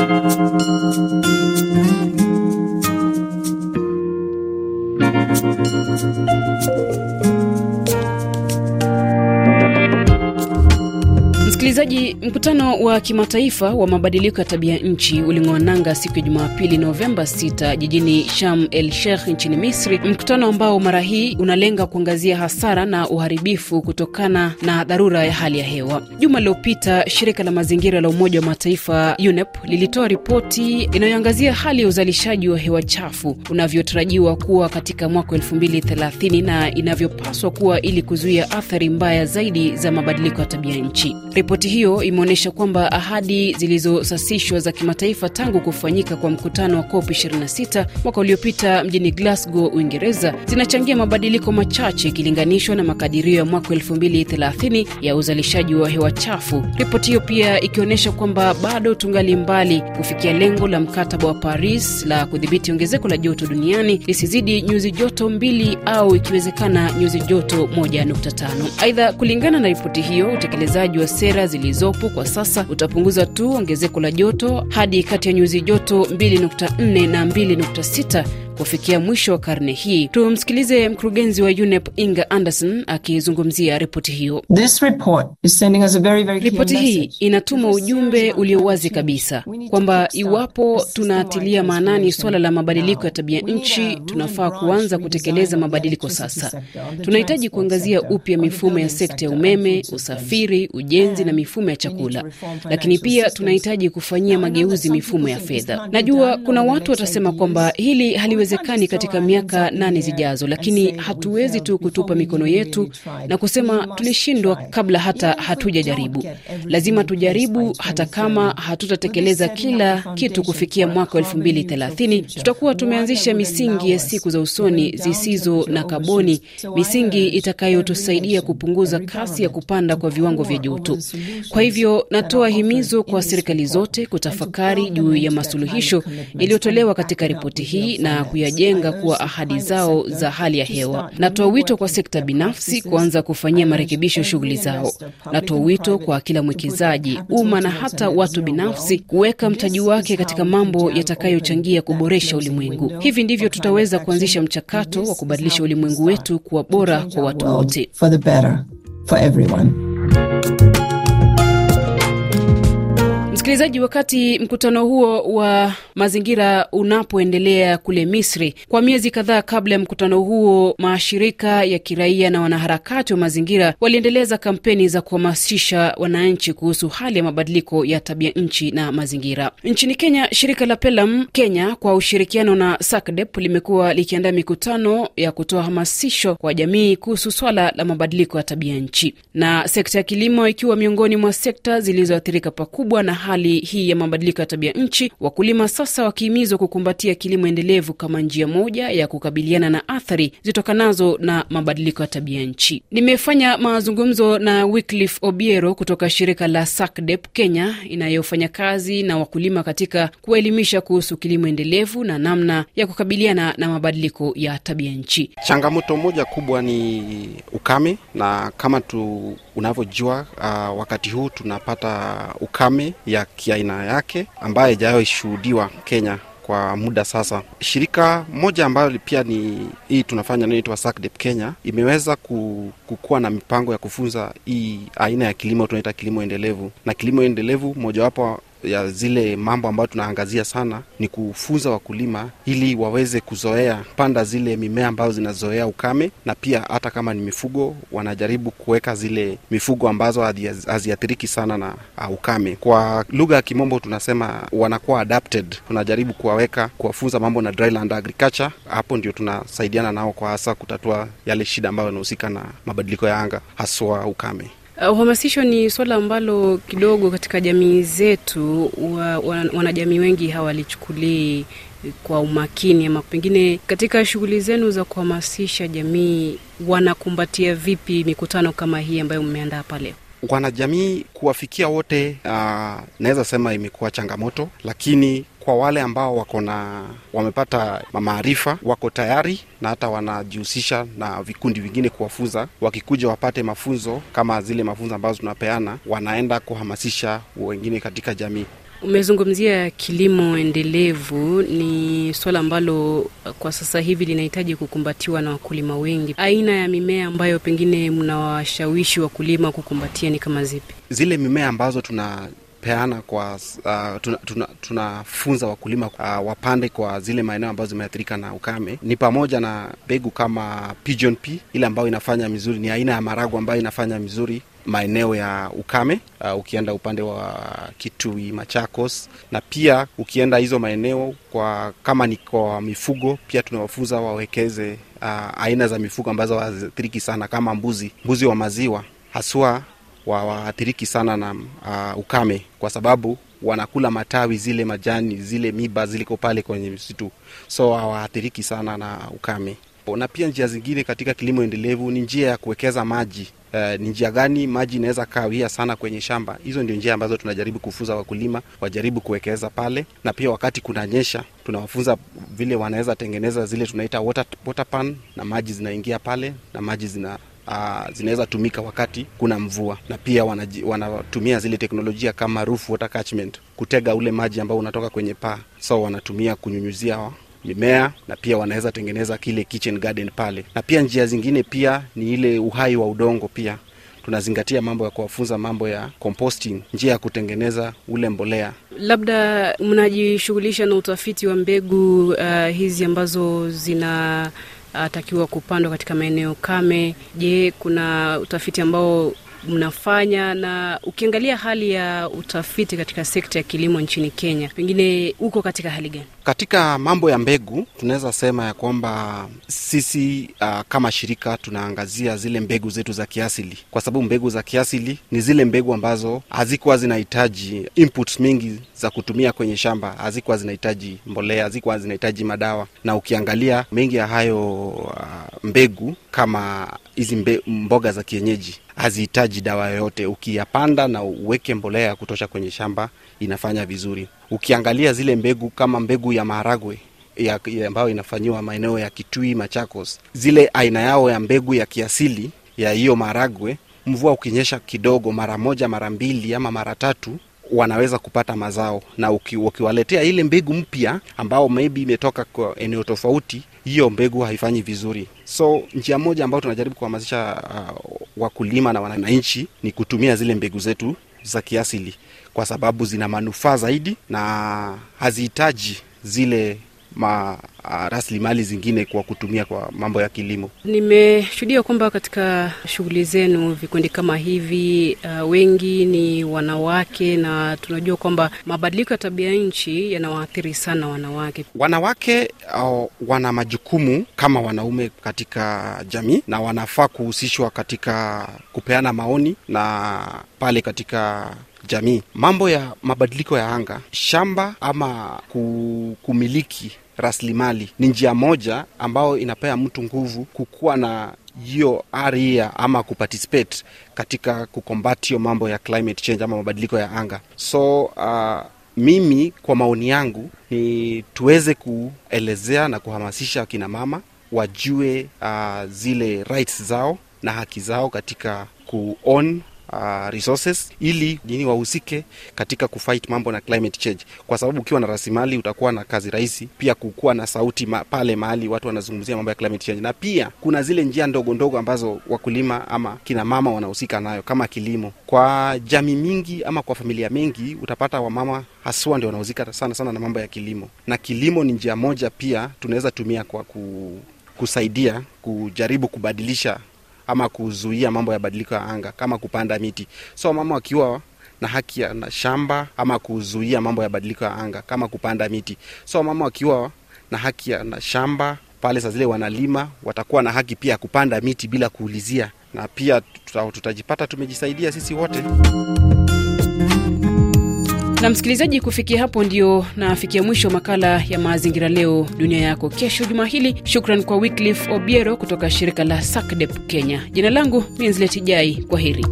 Thank you. Msikilizaji, mkutano wa kimataifa wa mabadiliko ya tabia nchi uling'oananga siku ya Jumapili, Novemba 6 jijini Sham el Sheikh nchini Misri, mkutano ambao mara hii unalenga kuangazia hasara na uharibifu kutokana na dharura ya hali ya hewa. Juma lililopita shirika la mazingira la Umoja wa Mataifa UNEP lilitoa ripoti inayoangazia hali ya uzalishaji wa hewa chafu unavyotarajiwa kuwa katika mwaka 2030 na inavyopaswa kuwa ili kuzuia athari mbaya zaidi za mabadiliko ya tabia nchi. Ripoti hiyo imeonyesha kwamba ahadi zilizosasishwa za kimataifa tangu kufanyika kwa mkutano wa COP 26 mwaka uliopita mjini Glasgow, Uingereza, zinachangia mabadiliko machache ikilinganishwa na makadirio ya mwaka 2030 ya uzalishaji wa hewa chafu. Ripoti hiyo pia ikionyesha kwamba bado tungali mbali kufikia lengo la mkataba wa Paris la kudhibiti ongezeko la joto duniani lisizidi nyuzi joto mbili au ikiwezekana nyuzi joto 1.5. Aidha, kulingana na ripoti hiyo, utekelezaji wa sera zilizopo kwa sasa utapunguza tu ongezeko la joto hadi kati ya nyuzi joto 2.4 na 2.6 kufikia mwisho wa karne hii. Tumsikilize mkurugenzi wa UNEP Inga Anderson akizungumzia ripoti hiyo. Ripoti hii inatuma ujumbe ulio wazi kabisa kwamba iwapo tunaatilia maanani suala la mabadiliko ya tabia nchi, tunafaa kuanza kutekeleza mabadiliko sasa. Tunahitaji kuangazia upya mifumo ya sekta ya umeme, usafiri, ujenzi na mifumo ya chakula, lakini pia tunahitaji kufanyia mageuzi mifumo ya fedha. Najua kuna watu watasema kwamba hili haliwezekani katika miaka nane zijazo, lakini hatuwezi tu kutupa mikono yetu na kusema tulishindwa kabla hata hatujajaribu. Lazima tujaribu, hata kama hatutatekeleza kila kitu kufikia mwaka wa elfu mbili thelathini, tutakuwa tumeanzisha misingi ya siku za usoni zisizo na kaboni, misingi itakayotusaidia kupunguza kasi ya kupanda kwa viwango vya joto. Kwa hivyo natoa himizo kwa serikali zote kutafakari juu ya masuluhisho yaliyotolewa katika ripoti hii na kuyajenga kuwa ahadi zao za hali ya hewa. Natoa wito kwa sekta binafsi kuanza kufanyia marekebisho shughuli zao. Natoa wito kwa kila mwekezaji, umma na hata watu binafsi kuweka mtaji wake katika mambo yatakayochangia kuboresha ulimwengu. Hivi ndivyo tutaweza kuanzisha mchakato wa kubadilisha ulimwengu wetu kuwa bora kwa watu wote. Msikilizaji, wakati mkutano huo wa mazingira unapoendelea kule Misri kwa miezi kadhaa kabla ya mkutano huo, mashirika ya kiraia na wanaharakati wa mazingira waliendeleza kampeni za kuhamasisha wananchi kuhusu hali ya mabadiliko ya tabia nchi na mazingira. Nchini Kenya, shirika la Pelam Kenya kwa ushirikiano na SACDEP limekuwa likiandaa mikutano ya kutoa hamasisho kwa jamii kuhusu swala la mabadiliko ya tabia nchi, na sekta ya kilimo ikiwa miongoni mwa sekta zilizoathirika pakubwa na hali hii ya mabadiliko ya tabia nchi, wakulima sasa wakihimizwa kukumbatia kilimo endelevu kama njia moja ya kukabiliana na athari zitokanazo na mabadiliko ya tabia nchi. Nimefanya mazungumzo na Wycliffe Obiero kutoka shirika la SACDEP Kenya inayofanya kazi na wakulima katika kuwaelimisha kuhusu kilimo endelevu na namna ya kukabiliana na mabadiliko ya tabia nchi. Changamoto moja kubwa ni ukame, na kama tu unavyojua, uh, wakati huu tunapata ukame ya kiaina yake ambayo haijawahi shuhudiwa Kenya kwa muda sasa. Shirika moja ambayo pia ni hii tunafanya inaitwa SACDEP Kenya imeweza kukuwa na mipango ya kufunza hii aina ya kilimo tunaita kilimo endelevu, na kilimo endelevu mojawapo ya zile mambo ambayo tunaangazia sana ni kufunza wakulima ili waweze kuzoea panda zile mimea ambazo zinazoea ukame, na pia hata kama ni mifugo wanajaribu kuweka zile mifugo ambazo haziathiriki sana na uh, ukame. Kwa lugha ya kimombo tunasema wanakuwa adapted. Tunajaribu kuwaweka kuwafunza mambo na dryland agriculture. Hapo ndio tunasaidiana nao kwa hasa kutatua yale shida ambayo yanahusika na mabadiliko ya anga, haswa ukame. Uhamasisho uh, ni swala ambalo kidogo katika jamii zetu wa, wanajamii wengi hawalichukulii kwa umakini, ama pengine katika shughuli zenu za kuhamasisha jamii wanakumbatia vipi mikutano kama hii ambayo mmeandaa pale? Wanajamii kuwafikia wote, uh, naweza sema imekuwa changamoto, lakini kwa wale ambao wako na wamepata maarifa wako tayari na hata wanajihusisha na vikundi vingine kuwafunza. Wakikuja wapate mafunzo kama zile mafunzo ambazo tunapeana, wanaenda kuhamasisha wengine katika jamii. Umezungumzia kilimo endelevu, ni swala ambalo kwa sasa hivi linahitaji kukumbatiwa na wakulima wengi. Aina ya mimea ambayo pengine mnawashawishi wakulima kukumbatia ni kama zipi? Zile mimea ambazo tuna peana kwa uh, tunafunza tuna, tuna wakulima uh, wapande kwa zile maeneo ambazo zimeathirika na ukame. Ni pamoja na mbegu kama Pigeon Pea, ile ambayo inafanya mizuri, ni aina ya maragu ambayo inafanya mizuri maeneo ya ukame uh, ukienda upande wa Kitui, Machakos na pia ukienda hizo maeneo kwa kama ni kwa mifugo, pia tunawafunza wawekeze uh, aina za mifugo ambazo haziathiriki sana kama mbuzi, mbuzi wa maziwa haswa waathiriki sana na uh, ukame kwa sababu wanakula matawi zile majani zile miba ziliko pale kwenye msitu, so hawaathiriki sana na ukame. Na pia njia zingine katika kilimo endelevu ni njia ya kuwekeza maji. Uh, ni njia gani maji inaweza kawia sana kwenye shamba? Hizo ndio njia ambazo tunajaribu kufunza wakulima wajaribu kuwekeza pale, na pia wakati kunanyesha tunawafunza vile wanaweza tengeneza zile tunaita water, water pan, na maji zinaingia pale na maji zina Uh, zinaweza tumika wakati kuna mvua, na pia wanaji, wanatumia zile teknolojia kama roof water catchment kutega ule maji ambao unatoka kwenye paa, so wanatumia kunyunyuzia mimea na pia wanaweza tengeneza kile kitchen garden pale. Na pia njia zingine pia ni ile uhai wa udongo, pia tunazingatia mambo ya kuwafunza mambo ya composting, njia ya kutengeneza ule mbolea. Labda mnajishughulisha na utafiti wa mbegu uh, hizi ambazo zina takiwa kupandwa katika maeneo kame. Je, kuna utafiti ambao mnafanya? Na ukiangalia hali ya utafiti katika sekta ya kilimo nchini Kenya, pengine uko katika hali gani? Katika mambo ya mbegu, tunaweza sema ya kwamba sisi uh, kama shirika tunaangazia zile mbegu zetu za kiasili, kwa sababu mbegu za kiasili ni zile mbegu ambazo hazikuwa zinahitaji inputs mingi za kutumia kwenye shamba, hazikuwa zinahitaji mbolea, hazikuwa zinahitaji madawa. Na ukiangalia mengi ya hayo uh, mbegu kama hizi mboga za kienyeji hazihitaji dawa yoyote. Ukiyapanda na uweke mbolea ya kutosha kwenye shamba, inafanya vizuri. Ukiangalia zile mbegu kama mbegu ya maharagwe ambayo inafanyiwa maeneo ya Kitui, Machakos, zile aina yao ya mbegu ya kiasili ya hiyo maharagwe, mvua ukinyesha kidogo, mara moja, mara mbili ama mara tatu wanaweza kupata mazao, na ukiwaletea ile mbegu mpya ambao maybe imetoka kwa eneo tofauti, hiyo mbegu haifanyi vizuri. So njia moja ambayo tunajaribu kuhamasisha uh, wakulima na wananchi ni kutumia zile mbegu zetu za kiasili, kwa sababu zina manufaa zaidi na hazihitaji zile ma uh, rasilimali zingine kwa kutumia kwa mambo ya kilimo. Nimeshuhudia kwamba katika shughuli zenu vikundi kama hivi uh, wengi ni wanawake, na tunajua kwamba mabadiliko ya tabia nchi yanawaathiri sana wanawake. Wanawake uh, wana majukumu kama wanaume katika jamii na wanafaa kuhusishwa katika kupeana maoni na pale katika jamii. Mambo ya mabadiliko ya anga, shamba ama kumiliki rasilimali ni njia moja ambayo inapea mtu nguvu kukuwa na hiyo aria ama kuparticipate katika kukombati hiyo mambo ya climate change ama mabadiliko ya anga. So uh, mimi kwa maoni yangu ni tuweze kuelezea na kuhamasisha wakina mama wajue uh, zile rights zao na haki zao katika kuown Uh, resources ili nini wahusike katika kufight mambo na climate change, kwa sababu ukiwa na rasilimali utakuwa na kazi rahisi, pia kukuwa na sauti ma, pale mahali watu wanazungumzia mambo ya climate change. Na pia kuna zile njia ndogo ndogo ambazo wakulima ama kina mama wanahusika nayo kama kilimo. Kwa jamii mingi ama kwa familia mengi utapata wamama haswa ndio wanahusika sana sana na mambo ya kilimo, na kilimo ni njia moja pia tunaweza tumia kwa ku, kusaidia kujaribu kubadilisha ama kuzuia mambo ya badiliko ya anga kama kupanda miti. So mama wakiwa na haki ya na shamba ama kuzuia mambo ya badiliko ya anga kama kupanda miti. So mama wakiwa na haki ya na shamba pale, saa zile wanalima, watakuwa na haki pia ya kupanda miti bila kuulizia, na pia tuta, tutajipata tumejisaidia sisi wote. Na msikilizaji, kufikia hapo ndio nafikia mwisho makala ya mazingira leo dunia yako kesho juma hili. Shukran kwa Wycliffe Obiero kutoka shirika la SACDEP Kenya. Jina langu Minzletijai, kwa heri.